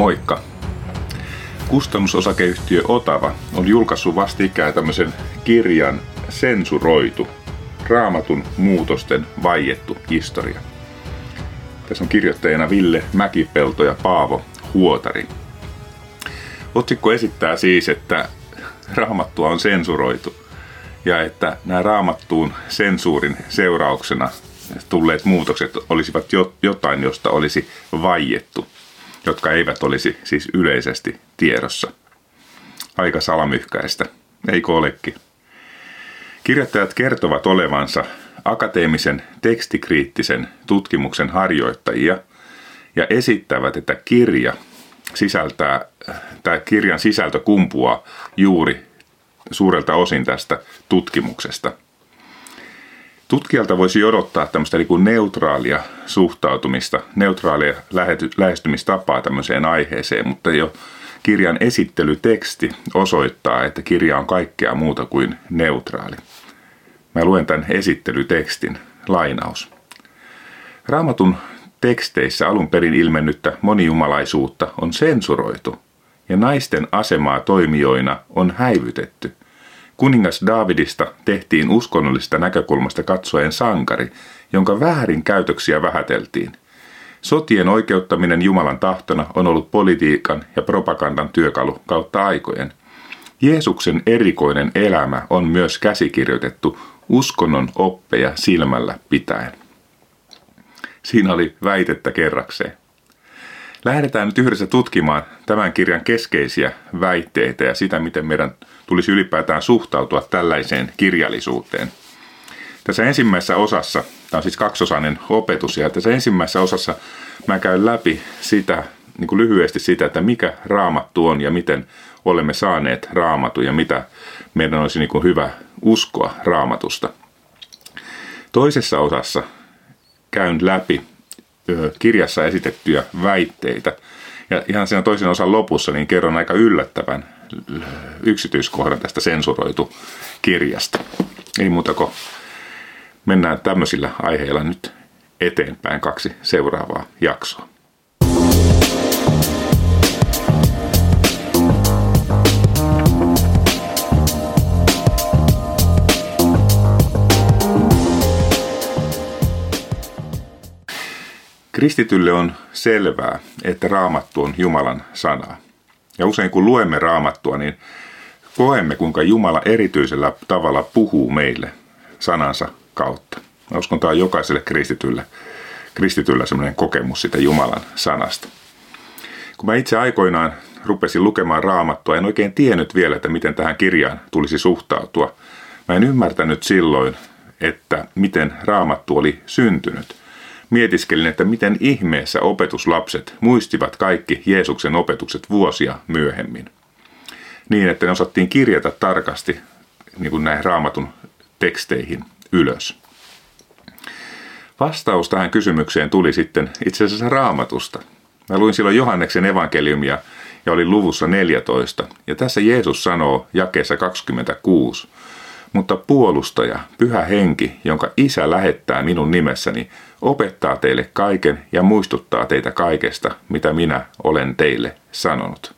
Moikka! Kustannusosakeyhtiö Otava on julkaissut vastikään tämmöisen kirjan Sensuroitu, raamatun muutosten vaiettu historia. Tässä on kirjoittajana Ville Mäkipelto ja Paavo Huotari. Otsikko esittää siis, että raamattua on sensuroitu ja että nämä raamattuun sensuurin seurauksena tulleet muutokset olisivat jotain, josta olisi vaiettu, jotka eivät olisi siis yleisesti tiedossa. Aika salamyhkäistä, eikö olekin? Kirjoittajat kertovat olevansa akateemisen tekstikriittisen tutkimuksen harjoittajia ja esittävät, että kirja sisältää, tämä kirjan sisältö kumpuaa juuri suurelta osin tästä tutkimuksesta. Tutkijalta voisi odottaa tämmöistä niin kuin neutraalia suhtautumista, neutraalia lähestymistapaa tämmöiseen aiheeseen, mutta jo kirjan esittelyteksti osoittaa, että kirja on kaikkea muuta kuin neutraali. Mä luen tämän esittelytekstin. Lainaus. Raamatun teksteissä alun perin ilmennyttä monijumalaisuutta on sensuroitu ja naisten asemaa toimijoina on häivytetty. Kuningas Davidista tehtiin uskonnollista näkökulmasta katsoen sankari, jonka väärinkäytöksiä vähäteltiin. Sotien oikeuttaminen Jumalan tahtona on ollut politiikan ja propagandan työkalu kautta aikojen. Jeesuksen erikoinen elämä on myös käsikirjoitettu uskonnon oppeja silmällä pitäen. Siinä oli väitettä kerrakseen. Lähdetään nyt yhdessä tutkimaan tämän kirjan keskeisiä väitteitä ja sitä, miten meidän tulisi ylipäätään suhtautua tällaiseen kirjallisuuteen. Tässä ensimmäisessä osassa, tämä on siis kaksosainen opetus, ja tässä ensimmäisessä osassa mä käyn läpi sitä, niin kuin lyhyesti sitä, että mikä raamattu on ja miten olemme saaneet raamatun ja mitä meidän olisi niin kuin hyvä uskoa raamatusta. Toisessa osassa käyn läpi kirjassa esitettyjä väitteitä. Ja ihan siinä toisen osan lopussa niin kerron aika yllättävän yksityiskohdan tästä sensuroitu kirjasta. Ei muuta kuin mennään tämmöisillä aiheilla nyt eteenpäin kaksi seuraavaa jaksoa. Kristitylle on selvää, että raamattu on Jumalan sanaa. Ja usein kun luemme raamattua, niin koemme, kuinka Jumala erityisellä tavalla puhuu meille sanansa kautta. Mä uskon, tämä on jokaiselle kristitylle, kristityllä sellainen kokemus sitä Jumalan sanasta. Kun mä itse aikoinaan rupesin lukemaan raamattua, en oikein tiennyt vielä, että miten tähän kirjaan tulisi suhtautua. Mä en ymmärtänyt silloin, että miten raamattu oli syntynyt mietiskelin, että miten ihmeessä opetuslapset muistivat kaikki Jeesuksen opetukset vuosia myöhemmin. Niin, että ne osattiin kirjata tarkasti niin kuin näihin raamatun teksteihin ylös. Vastaus tähän kysymykseen tuli sitten itse asiassa raamatusta. Mä luin silloin Johanneksen evankeliumia ja olin luvussa 14. Ja tässä Jeesus sanoo jakeessa 26, mutta puolustaja, pyhä henki, jonka isä lähettää minun nimessäni, opettaa teille kaiken ja muistuttaa teitä kaikesta, mitä minä olen teille sanonut.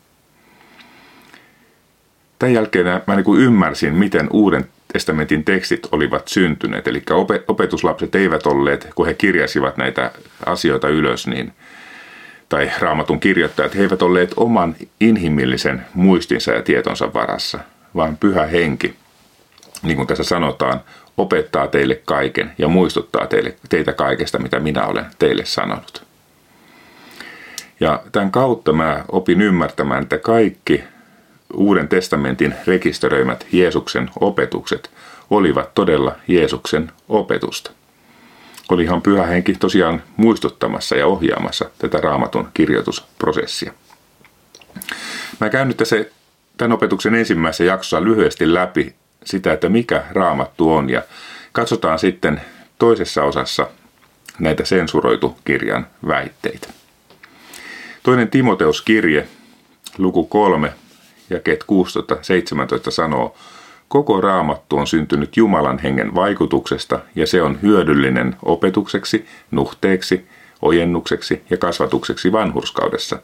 Tämän jälkeen mä niin kuin ymmärsin, miten Uuden testamentin tekstit olivat syntyneet. Eli opetuslapset eivät olleet, kun he kirjasivat näitä asioita ylös, niin, tai raamatun kirjoittajat, he eivät olleet oman inhimillisen muistinsa ja tietonsa varassa, vaan pyhä henki, niin kuin tässä sanotaan, opettaa teille kaiken ja muistuttaa teille, teitä kaikesta, mitä minä olen teille sanonut. Ja tämän kautta mä opin ymmärtämään, että kaikki Uuden testamentin rekisteröimät Jeesuksen opetukset olivat todella Jeesuksen opetusta. Oli ihan pyhä henki tosiaan muistuttamassa ja ohjaamassa tätä raamatun kirjoitusprosessia. Mä käyn nyt tässä tämän opetuksen ensimmäisessä jaksossa lyhyesti läpi sitä, että mikä raamattu on ja katsotaan sitten toisessa osassa näitä sensuroitu kirjan väitteitä. Toinen Timoteus-kirje, luku 3, jakeet 16-17 sanoo, Koko raamattu on syntynyt Jumalan hengen vaikutuksesta ja se on hyödyllinen opetukseksi, nuhteeksi, ojennukseksi ja kasvatukseksi vanhurskaudessa,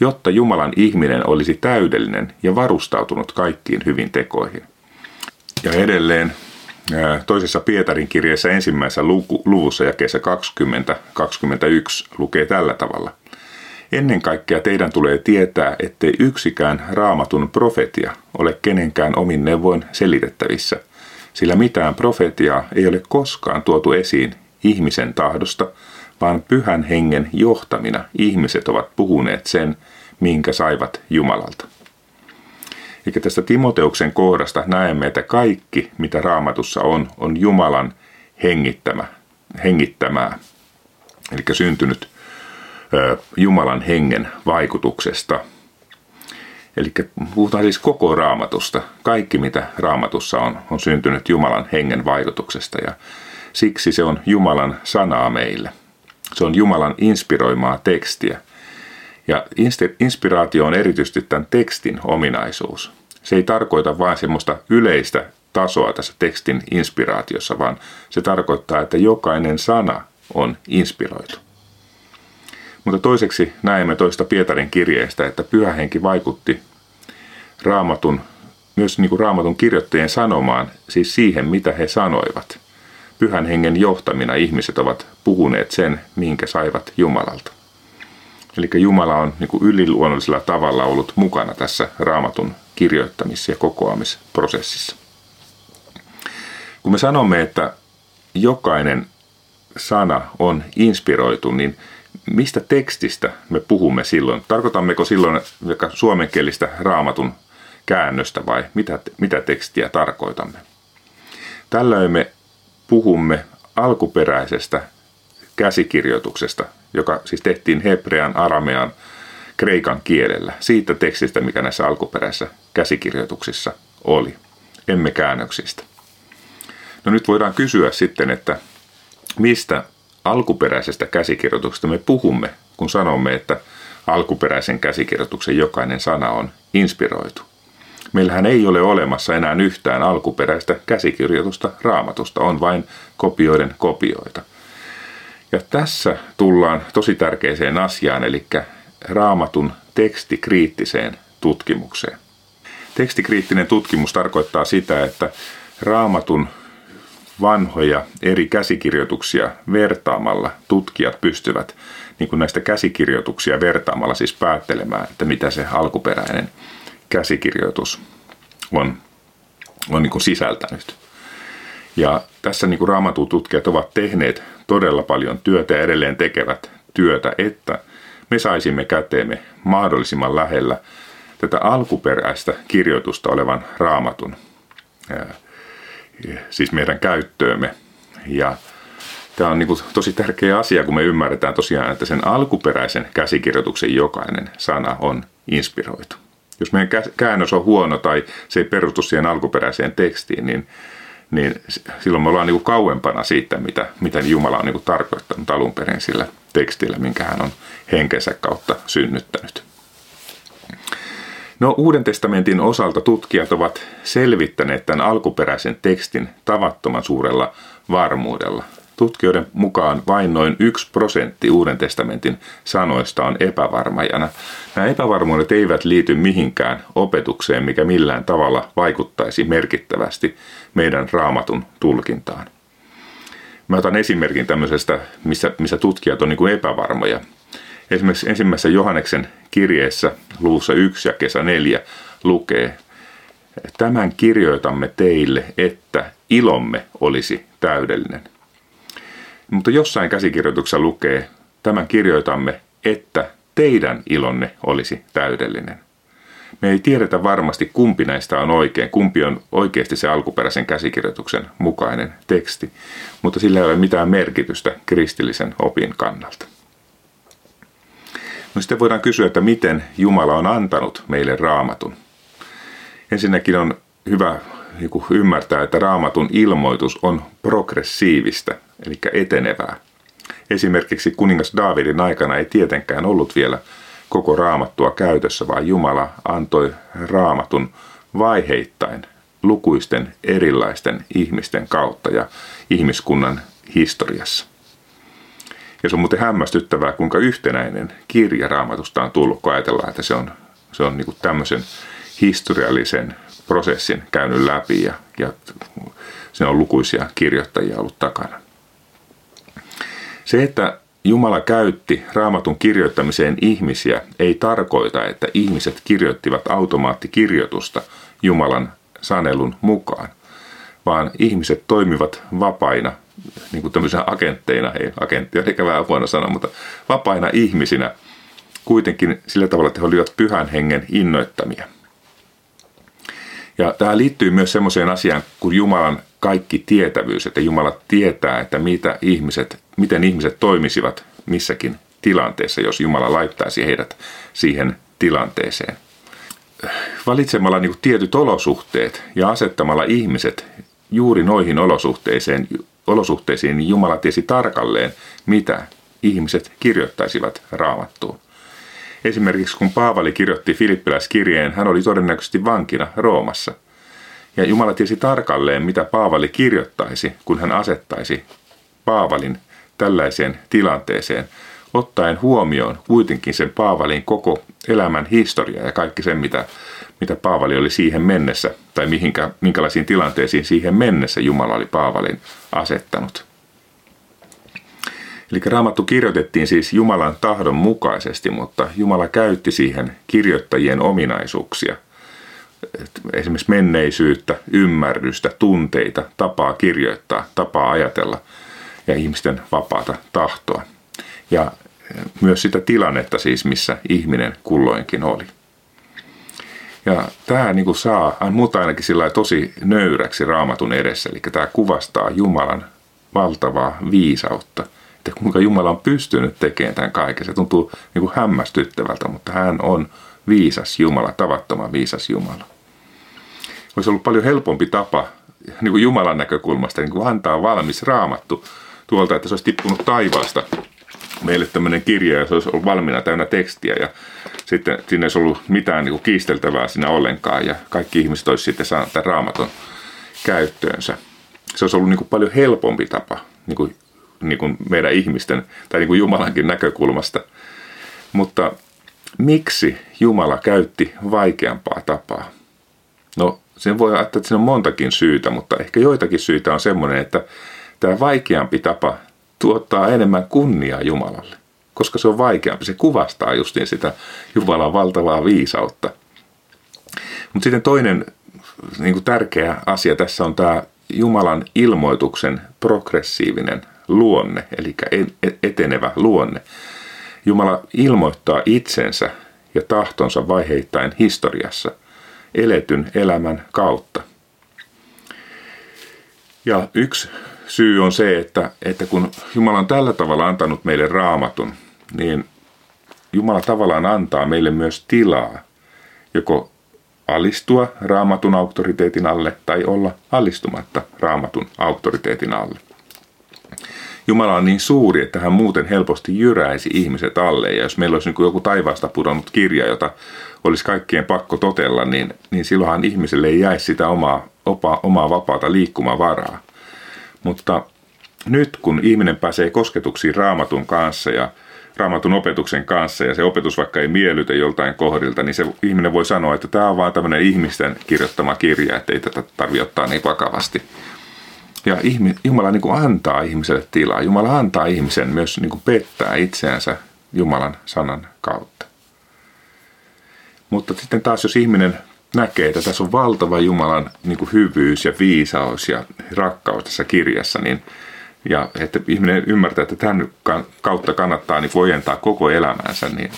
jotta Jumalan ihminen olisi täydellinen ja varustautunut kaikkiin hyvin tekoihin. Ja edelleen toisessa Pietarin kirjeessä ensimmäisessä luvussa jakeessa 20-21 lukee tällä tavalla. Ennen kaikkea teidän tulee tietää, ettei yksikään raamatun profetia ole kenenkään omin neuvoin selitettävissä, sillä mitään profetiaa ei ole koskaan tuotu esiin ihmisen tahdosta, vaan pyhän hengen johtamina ihmiset ovat puhuneet sen, minkä saivat Jumalalta. Eli tästä Timoteuksen kohdasta näemme, että kaikki, mitä raamatussa on, on Jumalan hengittämä, hengittämää. Eli syntynyt Jumalan hengen vaikutuksesta. Eli puhutaan siis koko raamatusta. Kaikki, mitä raamatussa on, on syntynyt Jumalan hengen vaikutuksesta. Ja siksi se on Jumalan sanaa meille. Se on Jumalan inspiroimaa tekstiä – ja inspiraatio on erityisesti tämän tekstin ominaisuus. Se ei tarkoita vain semmoista yleistä tasoa tässä tekstin inspiraatiossa, vaan se tarkoittaa, että jokainen sana on inspiroitu. Mutta toiseksi näemme toista Pietarin kirjeestä, että pyhähenki vaikutti raamatun, myös niin kuin raamatun kirjoittajien sanomaan, siis siihen mitä he sanoivat. Pyhän hengen johtamina ihmiset ovat puhuneet sen, minkä saivat Jumalalta. Eli Jumala on niin kuin yliluonnollisella tavalla ollut mukana tässä raamatun kirjoittamis- ja kokoamisprosessissa. Kun me sanomme, että jokainen sana on inspiroitu, niin mistä tekstistä me puhumme silloin? Tarkoitammeko silloin suomenkielistä raamatun käännöstä vai mitä, mitä tekstiä tarkoitamme? Tällöin me puhumme alkuperäisestä käsikirjoituksesta, joka siis tehtiin hebrean, aramean, kreikan kielellä, siitä tekstistä, mikä näissä alkuperäisissä käsikirjoituksissa oli, emme käännöksistä. No nyt voidaan kysyä sitten, että mistä alkuperäisestä käsikirjoituksesta me puhumme, kun sanomme, että alkuperäisen käsikirjoituksen jokainen sana on inspiroitu. Meillähän ei ole olemassa enää yhtään alkuperäistä käsikirjoitusta raamatusta, on vain kopioiden kopioita. Ja tässä tullaan tosi tärkeiseen asiaan, eli raamatun tekstikriittiseen tutkimukseen. Tekstikriittinen tutkimus tarkoittaa sitä, että raamatun vanhoja eri käsikirjoituksia vertaamalla tutkijat pystyvät niin kuin näistä käsikirjoituksia vertaamalla siis päättelemään, että mitä se alkuperäinen käsikirjoitus on, on niin kuin sisältänyt. Ja tässä niin raamatun tutkijat ovat tehneet todella paljon työtä ja edelleen tekevät työtä, että me saisimme käteemme mahdollisimman lähellä tätä alkuperäistä kirjoitusta olevan raamatun, siis meidän käyttöömme. Ja tämä on niin tosi tärkeä asia, kun me ymmärretään tosiaan, että sen alkuperäisen käsikirjoituksen jokainen sana on inspiroitu. Jos meidän käännös on huono tai se ei perustu siihen alkuperäiseen tekstiin, niin niin silloin me ollaan niin kuin kauempana siitä, mitä, mitä Jumala on niin kuin tarkoittanut alun perin sillä tekstillä, minkä hän on henkensä kautta synnyttänyt. No Uuden testamentin osalta tutkijat ovat selvittäneet tämän alkuperäisen tekstin tavattoman suurella varmuudella. Tutkijoiden mukaan vain noin yksi prosentti Uuden testamentin sanoista on epävarmajana. Nämä epävarmuudet eivät liity mihinkään opetukseen, mikä millään tavalla vaikuttaisi merkittävästi meidän raamatun tulkintaan. Mä otan esimerkin tämmöisestä, missä, missä tutkijat on niin epävarmoja. Esimerkiksi ensimmäisessä Johanneksen kirjeessä luussa 1 ja kesä 4 lukee, Tämän kirjoitamme teille, että ilomme olisi täydellinen. Mutta jossain käsikirjoituksessa lukee, tämän kirjoitamme, että teidän ilonne olisi täydellinen. Me ei tiedetä varmasti, kumpi näistä on oikein, kumpi on oikeasti se alkuperäisen käsikirjoituksen mukainen teksti, mutta sillä ei ole mitään merkitystä kristillisen opin kannalta. No sitten voidaan kysyä, että miten Jumala on antanut meille raamatun. Ensinnäkin on hyvä niin ymmärtää, että raamatun ilmoitus on progressiivista, eli etenevää. Esimerkiksi kuningas Daavidin aikana ei tietenkään ollut vielä koko raamattua käytössä, vaan Jumala antoi raamatun vaiheittain lukuisten erilaisten ihmisten kautta ja ihmiskunnan historiassa. Ja se on muuten hämmästyttävää, kuinka yhtenäinen kirja raamatusta on tullut, kun ajatellaan, että se on, se on niin tämmöisen historiallisen prosessin käynyt läpi ja, ja siinä on lukuisia kirjoittajia ollut takana. Se, että Jumala käytti raamatun kirjoittamiseen ihmisiä, ei tarkoita, että ihmiset kirjoittivat automaattikirjoitusta Jumalan sanelun mukaan, vaan ihmiset toimivat vapaina, niin kuin tämmöisenä agentteina, ei agentti on ehkä vähän huono sana, mutta vapaina ihmisinä, kuitenkin sillä tavalla, että he olivat pyhän hengen innoittamia. Ja tämä liittyy myös semmoiseen asiaan kuin Jumalan kaikki tietävyys, että Jumala tietää, että mitä ihmiset, miten ihmiset toimisivat missäkin tilanteessa, jos Jumala laittaisi heidät siihen tilanteeseen. Valitsemalla niin tietyt olosuhteet ja asettamalla ihmiset juuri noihin olosuhteisiin, olosuhteisiin, niin Jumala tiesi tarkalleen, mitä ihmiset kirjoittaisivat raamattuun. Esimerkiksi kun Paavali kirjoitti Filippiläiskirjeen, hän oli todennäköisesti vankina Roomassa. Ja Jumala tiesi tarkalleen, mitä Paavali kirjoittaisi, kun hän asettaisi Paavalin tällaiseen tilanteeseen, ottaen huomioon kuitenkin sen Paavalin koko elämän historia ja kaikki sen, mitä, mitä Paavali oli siihen mennessä, tai mihinkä, minkälaisiin tilanteisiin siihen mennessä Jumala oli Paavalin asettanut. Eli raamattu kirjoitettiin siis Jumalan tahdon mukaisesti, mutta Jumala käytti siihen kirjoittajien ominaisuuksia. Esimerkiksi menneisyyttä, ymmärrystä, tunteita, tapaa kirjoittaa, tapaa ajatella ja ihmisten vapaata tahtoa. Ja myös sitä tilannetta siis, missä ihminen kulloinkin oli. Ja tämä niin kuin saa muuta ainakin sillä tosi nöyräksi raamatun edessä. Eli tämä kuvastaa Jumalan valtavaa viisautta – että kuinka Jumala on pystynyt tekemään tämän kaiken. Se tuntuu niin kuin hämmästyttävältä, mutta hän on viisas Jumala, tavattoman viisas Jumala. Olisi ollut paljon helpompi tapa niin kuin Jumalan näkökulmasta niin kuin antaa valmis raamattu tuolta, että se olisi tippunut taivaasta meille tämmöinen kirja ja se olisi ollut valmiina täynnä tekstiä ja sitten siinä ei ollut mitään niin kuin kiisteltävää siinä ollenkaan ja kaikki ihmiset olisi sitten saaneet tämän raamaton käyttöönsä. Se olisi ollut niin kuin paljon helpompi tapa niin kuin niin kuin meidän ihmisten tai niin kuin Jumalankin näkökulmasta. Mutta miksi Jumala käytti vaikeampaa tapaa? No sen voi ajatella, että siinä on montakin syytä, mutta ehkä joitakin syitä on semmoinen, että tämä vaikeampi tapa tuottaa enemmän kunniaa Jumalalle. Koska se on vaikeampi, se kuvastaa justiin sitä Jumalan valtavaa viisautta. Mutta sitten toinen niin kuin tärkeä asia tässä on tämä Jumalan ilmoituksen progressiivinen luonne, eli etenevä luonne. Jumala ilmoittaa itsensä ja tahtonsa vaiheittain historiassa eletyn elämän kautta. Ja yksi syy on se, että, että kun Jumala on tällä tavalla antanut meille raamatun, niin Jumala tavallaan antaa meille myös tilaa joko alistua raamatun auktoriteetin alle tai olla alistumatta raamatun auktoriteetin alle. Jumala on niin suuri, että hän muuten helposti jyräisi ihmiset alle. Ja jos meillä olisi niin joku taivaasta pudonnut kirja, jota olisi kaikkien pakko totella, niin, niin silloinhan ihmiselle ei jäisi sitä omaa, opa, omaa vapaata liikkumavaraa. Mutta nyt kun ihminen pääsee kosketuksiin raamatun kanssa ja raamatun opetuksen kanssa ja se opetus vaikka ei miellytä joltain kohdilta, niin se ihminen voi sanoa, että tämä on vaan tämmöinen ihmisten kirjoittama kirja, että ei tätä tarvitse ottaa niin vakavasti. Ja Jumala niin kuin antaa ihmiselle tilaa. Jumala antaa ihmisen myös niin kuin pettää itseänsä Jumalan sanan kautta. Mutta sitten taas jos ihminen näkee, että tässä on valtava Jumalan niin kuin hyvyys ja viisaus ja rakkaus tässä kirjassa, niin ja että ihminen ymmärtää, että tämän kautta kannattaa niin voijentaa koko elämänsä, niin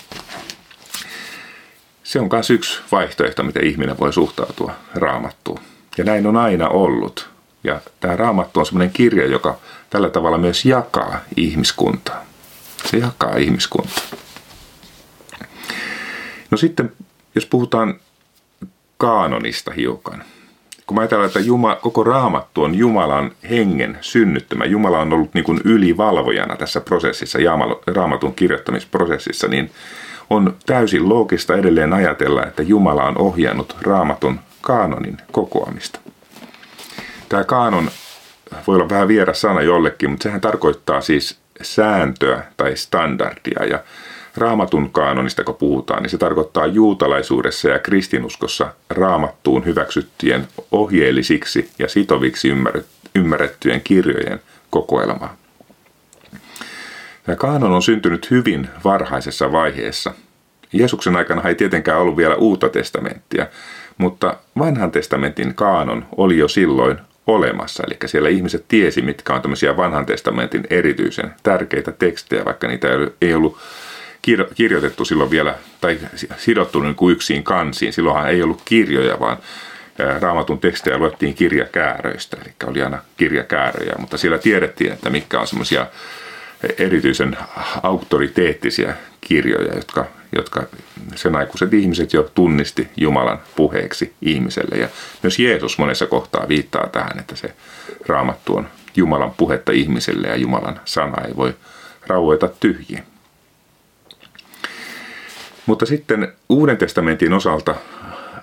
se on myös yksi vaihtoehto, miten ihminen voi suhtautua raamattuun. Ja näin on aina ollut. Ja tämä Raamattu on sellainen kirja, joka tällä tavalla myös jakaa ihmiskuntaa. Se jakaa ihmiskuntaa. No sitten, jos puhutaan kaanonista hiukan. Kun mä ajatellaan, että Juma, koko raamattu on Jumalan hengen synnyttämä, Jumala on ollut niin kuin ylivalvojana tässä prosessissa, raamatun kirjoittamisprosessissa, niin on täysin loogista edelleen ajatella, että Jumala on ohjannut raamatun kaanonin kokoamista. Tämä kaanon voi olla vähän vieras sana jollekin, mutta sehän tarkoittaa siis sääntöä tai standardia. Ja raamatun kaanonista kun puhutaan, niin se tarkoittaa juutalaisuudessa ja kristinuskossa raamattuun hyväksyttyjen ohjeellisiksi ja sitoviksi ymmärrettyjen kirjojen kokoelmaa. Tämä kaanon on syntynyt hyvin varhaisessa vaiheessa. Jeesuksen aikana ei tietenkään ollut vielä uutta testamenttia, mutta vanhan testamentin kaanon oli jo silloin olemassa. Eli siellä ihmiset tiesi, mitkä on tämmöisiä vanhan testamentin erityisen tärkeitä tekstejä, vaikka niitä ei ollut kirjoitettu silloin vielä, tai sidottu niin kuin yksin kansiin. Silloinhan ei ollut kirjoja, vaan raamatun tekstejä luettiin kirjakääröistä, eli oli aina kirjakääröjä, mutta siellä tiedettiin, että mitkä on semmoisia erityisen auktoriteettisia kirjoja, jotka, jotka sen aikuiset ihmiset jo tunnisti Jumalan puheeksi ihmiselle. Ja myös Jeesus monessa kohtaa viittaa tähän, että se raamattu on Jumalan puhetta ihmiselle ja Jumalan sana ei voi rauhoita tyhjiin. Mutta sitten Uuden testamentin osalta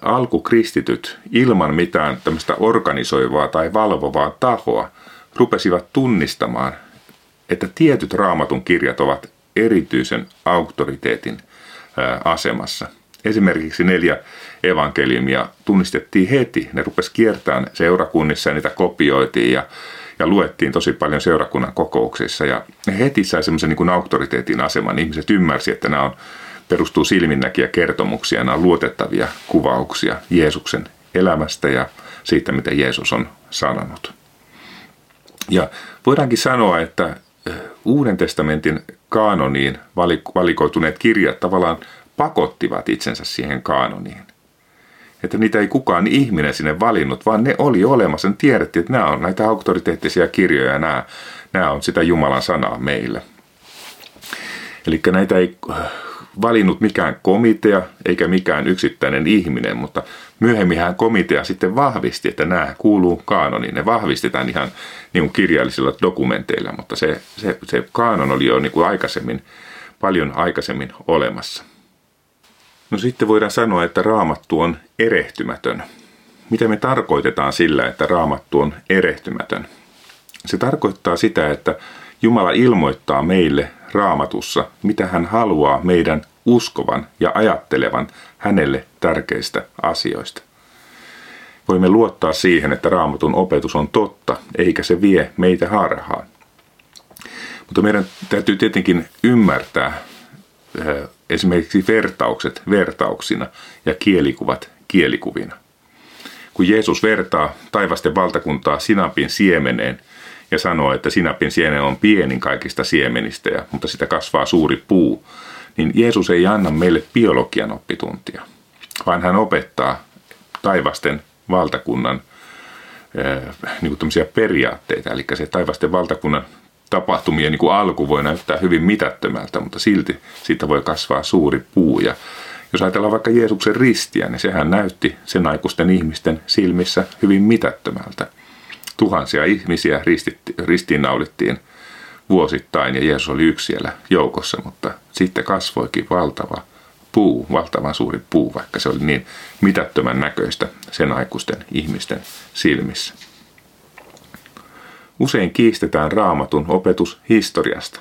alkukristityt ilman mitään tämmöistä organisoivaa tai valvovaa tahoa rupesivat tunnistamaan että tietyt raamatun kirjat ovat erityisen auktoriteetin asemassa. Esimerkiksi neljä evankeliumia tunnistettiin heti. Ne rupesi kiertämään seurakunnissa ja niitä kopioitiin ja, ja luettiin tosi paljon seurakunnan kokouksissa. Ja ne heti sai semmoisen niin auktoriteetin aseman. Ihmiset ymmärsi, että nämä on, perustuu silminnäkiä kertomuksia, nämä on luotettavia kuvauksia Jeesuksen elämästä ja siitä, mitä Jeesus on sanonut. Ja voidaankin sanoa, että Uuden testamentin kaanoniin valikoituneet kirjat tavallaan pakottivat itsensä siihen kaanoniin. Että niitä ei kukaan ihminen sinne valinnut, vaan ne oli olemassa. Ne tiedettiin, että nämä on näitä auktoriteettisia kirjoja ja nämä, nämä on sitä Jumalan sanaa meille. Eli näitä ei valinnut mikään komitea eikä mikään yksittäinen ihminen, mutta myöhemminhän komitea sitten vahvisti, että nämä kuuluu kaanoniin. Ne vahvistetaan ihan niin kuin kirjallisilla dokumenteilla, mutta se, se, se kaanon oli jo niin kuin aikaisemmin, paljon aikaisemmin olemassa. No sitten voidaan sanoa, että raamattu on erehtymätön. Mitä me tarkoitetaan sillä, että raamattu on erehtymätön? Se tarkoittaa sitä, että Jumala ilmoittaa meille raamatussa, mitä hän haluaa meidän uskovan ja ajattelevan hänelle tärkeistä asioista. Voimme luottaa siihen, että raamatun opetus on totta, eikä se vie meitä harhaan. Mutta meidän täytyy tietenkin ymmärtää eh, esimerkiksi vertaukset vertauksina ja kielikuvat kielikuvina. Kun Jeesus vertaa taivasten valtakuntaa sinapin siemeneen ja sanoo, että sinapin siene on pienin kaikista siemenistä, mutta sitä kasvaa suuri puu, niin Jeesus ei anna meille biologian oppituntia, vaan hän opettaa taivasten valtakunnan niin kuin periaatteita. Eli se taivasten valtakunnan tapahtumien niin kuin alku voi näyttää hyvin mitättömältä, mutta silti siitä voi kasvaa suuri puu. Ja jos ajatellaan vaikka Jeesuksen ristiä, niin sehän näytti sen aikuisten ihmisten silmissä hyvin mitättömältä. Tuhansia ihmisiä ristiinnaulittiin vuosittain ja Jeesus oli yksi siellä joukossa, mutta sitten kasvoikin valtava puu, valtavan suuri puu, vaikka se oli niin mitättömän näköistä sen aikuisten ihmisten silmissä. Usein kiistetään raamatun opetus historiasta,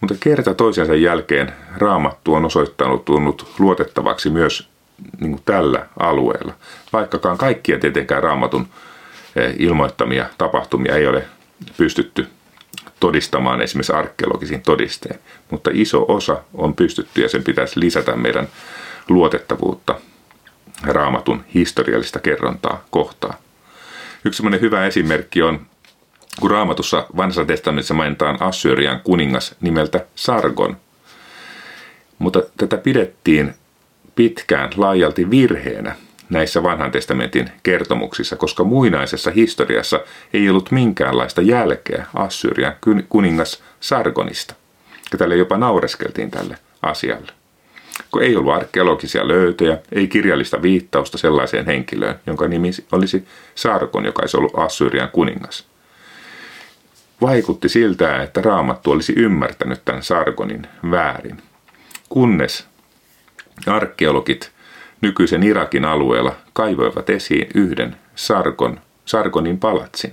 mutta kerta toisensa jälkeen raamattu on osoittanut luotettavaksi myös niin kuin tällä alueella, vaikkakaan kaikkia tietenkään raamatun eh, ilmoittamia tapahtumia ei ole pystytty todistamaan esimerkiksi arkeologisin todisteen, mutta iso osa on pystytty ja sen pitäisi lisätä meidän luotettavuutta raamatun historiallista kerrontaa kohtaa. Yksi hyvä esimerkki on, kun raamatussa vanhassa testamentissa mainitaan Assyrian kuningas nimeltä Sargon. Mutta tätä pidettiin pitkään laajalti virheenä, näissä vanhan testamentin kertomuksissa, koska muinaisessa historiassa ei ollut minkäänlaista jälkeä Assyrian kuningas Sargonista. Ja tälle jopa naureskeltiin tälle asialle. Kun ei ollut arkeologisia löytöjä, ei kirjallista viittausta sellaiseen henkilöön, jonka nimi olisi Sargon, joka olisi ollut Assyrian kuningas. Vaikutti siltä, että raamattu olisi ymmärtänyt tämän Sargonin väärin. Kunnes arkeologit nykyisen Irakin alueella kaivoivat esiin yhden Sargon, Sargonin palatsin.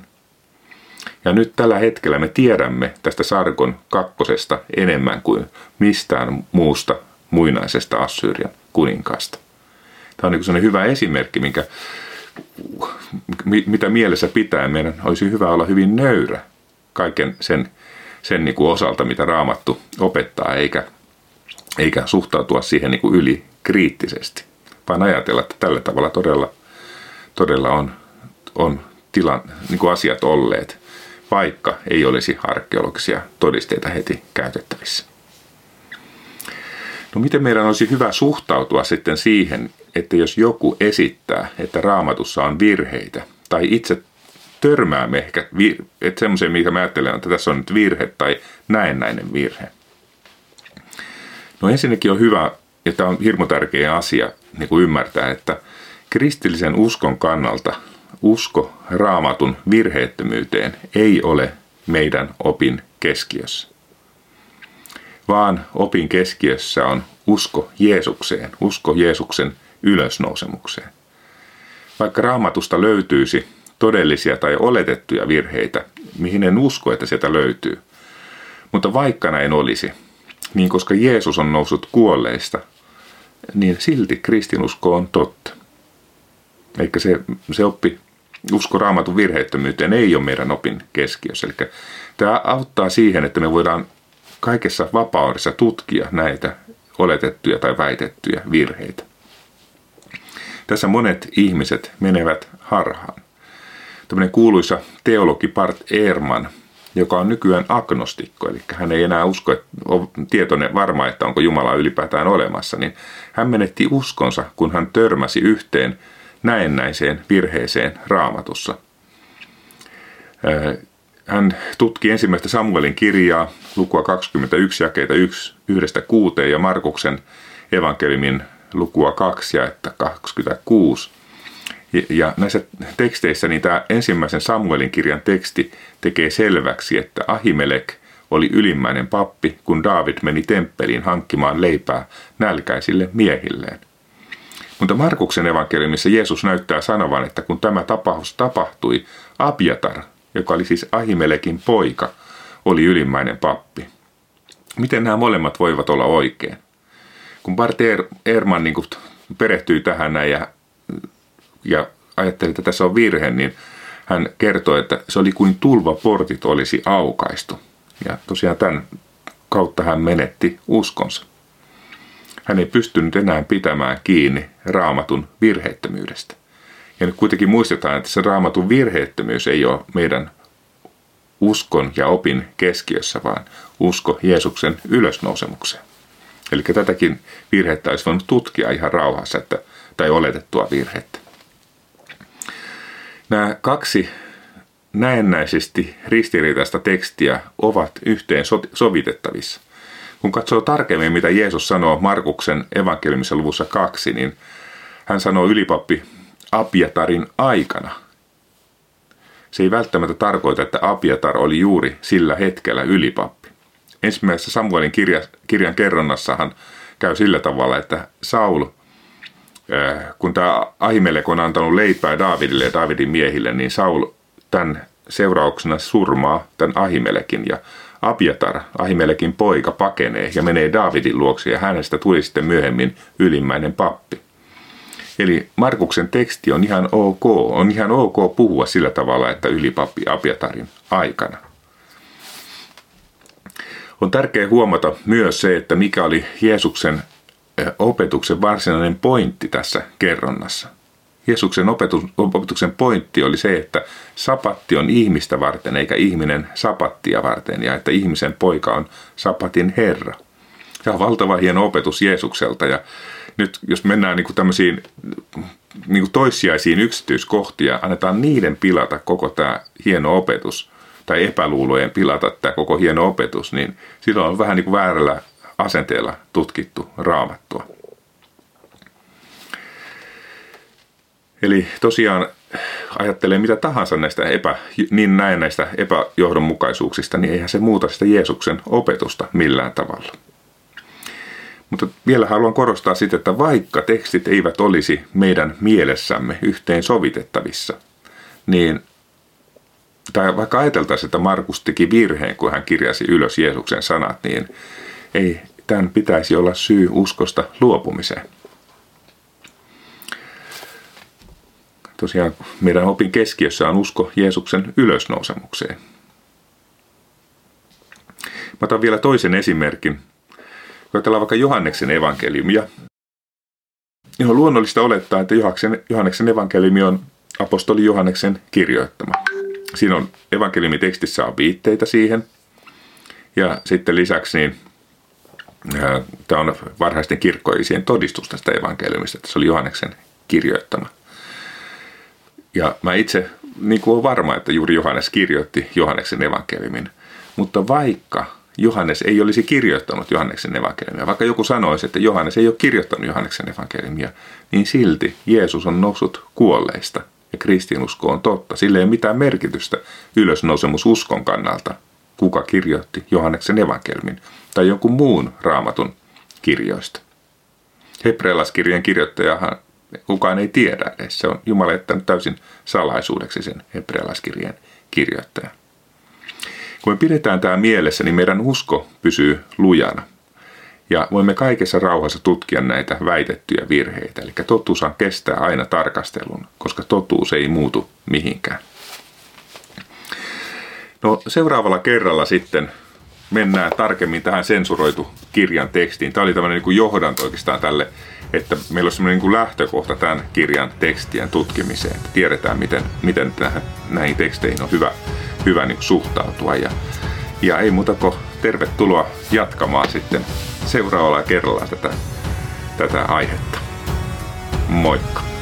Ja nyt tällä hetkellä me tiedämme tästä Sargon kakkosesta enemmän kuin mistään muusta muinaisesta Assyrian kuninkaasta. Tämä on niin hyvä esimerkki, minkä, mitä mielessä pitää. Meidän olisi hyvä olla hyvin nöyrä kaiken sen, sen niin kuin osalta, mitä raamattu opettaa, eikä, eikä suhtautua siihen niin kuin yli kriittisesti, vaan ajatella, että tällä tavalla todella, todella on, on tilan, niin kuin asiat olleet, vaikka ei olisi arkeologisia todisteita heti käytettävissä. No miten meidän olisi hyvä suhtautua sitten siihen, että jos joku esittää, että raamatussa on virheitä, tai itse törmäämme ehkä, että semmoiseen, mikä mä ajattelen, että tässä on nyt virhe tai näennäinen virhe. No ensinnäkin on hyvä, ja tämä on hirmu tärkeä asia niin kuin ymmärtää, että kristillisen uskon kannalta usko raamatun virheettömyyteen ei ole meidän opin keskiössä vaan opin keskiössä on usko Jeesukseen, usko Jeesuksen ylösnousemukseen. Vaikka raamatusta löytyisi todellisia tai oletettuja virheitä, mihin en usko, että sieltä löytyy. Mutta vaikka näin olisi, niin koska Jeesus on noussut kuolleista, niin silti kristinusko on totta. Eikä se, se oppi, usko raamatun virheettömyyteen ei ole meidän opin keskiössä. Eli tämä auttaa siihen, että me voidaan kaikessa vapaudessa tutkia näitä oletettuja tai väitettyjä virheitä. Tässä monet ihmiset menevät harhaan. Tämmöinen kuuluisa teologi Bart Ehrman, joka on nykyään agnostikko, eli hän ei enää usko, että on tietoinen varma, että onko Jumala ylipäätään olemassa, niin hän menetti uskonsa, kun hän törmäsi yhteen näennäiseen virheeseen raamatussa hän tutki ensimmäistä Samuelin kirjaa, lukua 21, jakeita 1, 1 6 ja Markuksen evankeliumin lukua 2 ja 26. Ja näissä teksteissä niin tämä ensimmäisen Samuelin kirjan teksti tekee selväksi, että Ahimelek oli ylimmäinen pappi, kun David meni temppeliin hankkimaan leipää nälkäisille miehilleen. Mutta Markuksen evankeliumissa Jeesus näyttää sanovan, että kun tämä tapaus tapahtui, Abiatar, joka oli siis Ahimelekin poika, oli ylimmäinen pappi. Miten nämä molemmat voivat olla oikein? Kun Bart Ehrman niin perehtyi tähän näin ja, ja ajatteli, että tässä on virhe, niin hän kertoi, että se oli kuin tulvaportit olisi aukaistu. Ja tosiaan tämän kautta hän menetti uskonsa. Hän ei pystynyt enää pitämään kiinni raamatun virheettömyydestä. Ja nyt kuitenkin muistetaan, että se raamatun virheettömyys ei ole meidän uskon ja opin keskiössä, vaan usko Jeesuksen ylösnousemukseen. Eli tätäkin virhettä olisi voinut tutkia ihan rauhassa, että, tai oletettua virhettä. Nämä kaksi näennäisesti ristiriitaista tekstiä ovat yhteen sovitettavissa. Kun katsoo tarkemmin, mitä Jeesus sanoo Markuksen evankeliumissa luvussa kaksi, niin hän sanoo ylipappi Abiatarin aikana. Se ei välttämättä tarkoita, että Abiatar oli juuri sillä hetkellä ylipappi. Ensimmäisessä Samuelin kirja, kirjan kerronnassahan käy sillä tavalla, että Saul, kun tämä Ahimelek on antanut leipää Davidille ja Davidin miehille, niin Saul tämän seurauksena surmaa tämän Ahimelekin ja Abiatar, Ahimelekin poika, pakenee ja menee Davidin luokse ja hänestä tuli sitten myöhemmin ylimmäinen pappi. Eli Markuksen teksti on ihan ok, on ihan ok puhua sillä tavalla, että ylipappi Abiatarin aikana. On tärkeää huomata myös se, että mikä oli Jeesuksen opetuksen varsinainen pointti tässä kerronnassa. Jeesuksen opetuksen pointti oli se, että sapatti on ihmistä varten eikä ihminen sapattia varten ja että ihmisen poika on sapatin Herra. Tämä on valtava hieno opetus Jeesukselta ja nyt jos mennään niin kuin tämmöisiin niin kuin toissijaisiin yksityiskohtia, annetaan niiden pilata koko tämä hieno opetus, tai epäluulojen pilata tämä koko hieno opetus, niin silloin on vähän niin kuin väärällä asenteella tutkittu raamattua. Eli tosiaan ajattelee mitä tahansa näistä epä, niin näin näistä epäjohdonmukaisuuksista, niin eihän se muuta sitä Jeesuksen opetusta millään tavalla. Mutta vielä haluan korostaa sitä, että vaikka tekstit eivät olisi meidän mielessämme yhteen sovitettavissa, niin tai vaikka ajateltaisiin, että Markus teki virheen, kun hän kirjasi ylös Jeesuksen sanat, niin ei tämän pitäisi olla syy uskosta luopumiseen. Tosiaan meidän opin keskiössä on usko Jeesuksen ylösnousemukseen. Mä otan vielä toisen esimerkin. Ajatellaan vaikka Johanneksen evankeliumia. On luonnollista olettaa, että Johanneksen evankeliumi on apostoli Johanneksen kirjoittama. Siinä on evankeliumitekstissä on viitteitä siihen. Ja sitten lisäksi niin tämä on varhaisten kirkkoisien todistus tästä evankeliumista, että se oli Johanneksen kirjoittama. Ja mä itse niin kuin olen varma, että juuri Johannes kirjoitti Johanneksen evankeliumin. Mutta vaikka Johannes ei olisi kirjoittanut Johanneksen evankeliumia, vaikka joku sanoisi, että Johannes ei ole kirjoittanut Johanneksen evankeliumia, niin silti Jeesus on noussut kuolleista ja kristinusko on totta. Sillä ei ole mitään merkitystä ylösnousemususkon kannalta, kuka kirjoitti Johanneksen evankeliumin tai jonkun muun raamatun kirjoista. Hebrealaiskirjan kirjoittajahan kukaan ei tiedä edes. Se on Jumala jättänyt täysin salaisuudeksi sen hebrealaiskirjeen kirjoittajan. Kun me pidetään tämä mielessä, niin meidän usko pysyy lujana. Ja voimme kaikessa rauhassa tutkia näitä väitettyjä virheitä. Eli totuushan kestää aina tarkastelun, koska totuus ei muutu mihinkään. No seuraavalla kerralla sitten mennään tarkemmin tähän sensuroitu kirjan tekstiin. Tämä oli tämmöinen niin kuin johdanto oikeastaan tälle, että meillä on semmoinen niin kuin lähtökohta tämän kirjan tekstien tutkimiseen. Tiedetään, miten, miten tähän, näihin teksteihin on hyvä, hyvä niin suhtautua. Ja, ja ei muuta kuin tervetuloa jatkamaan sitten seuraavalla kerralla tätä, tätä aihetta. Moikka!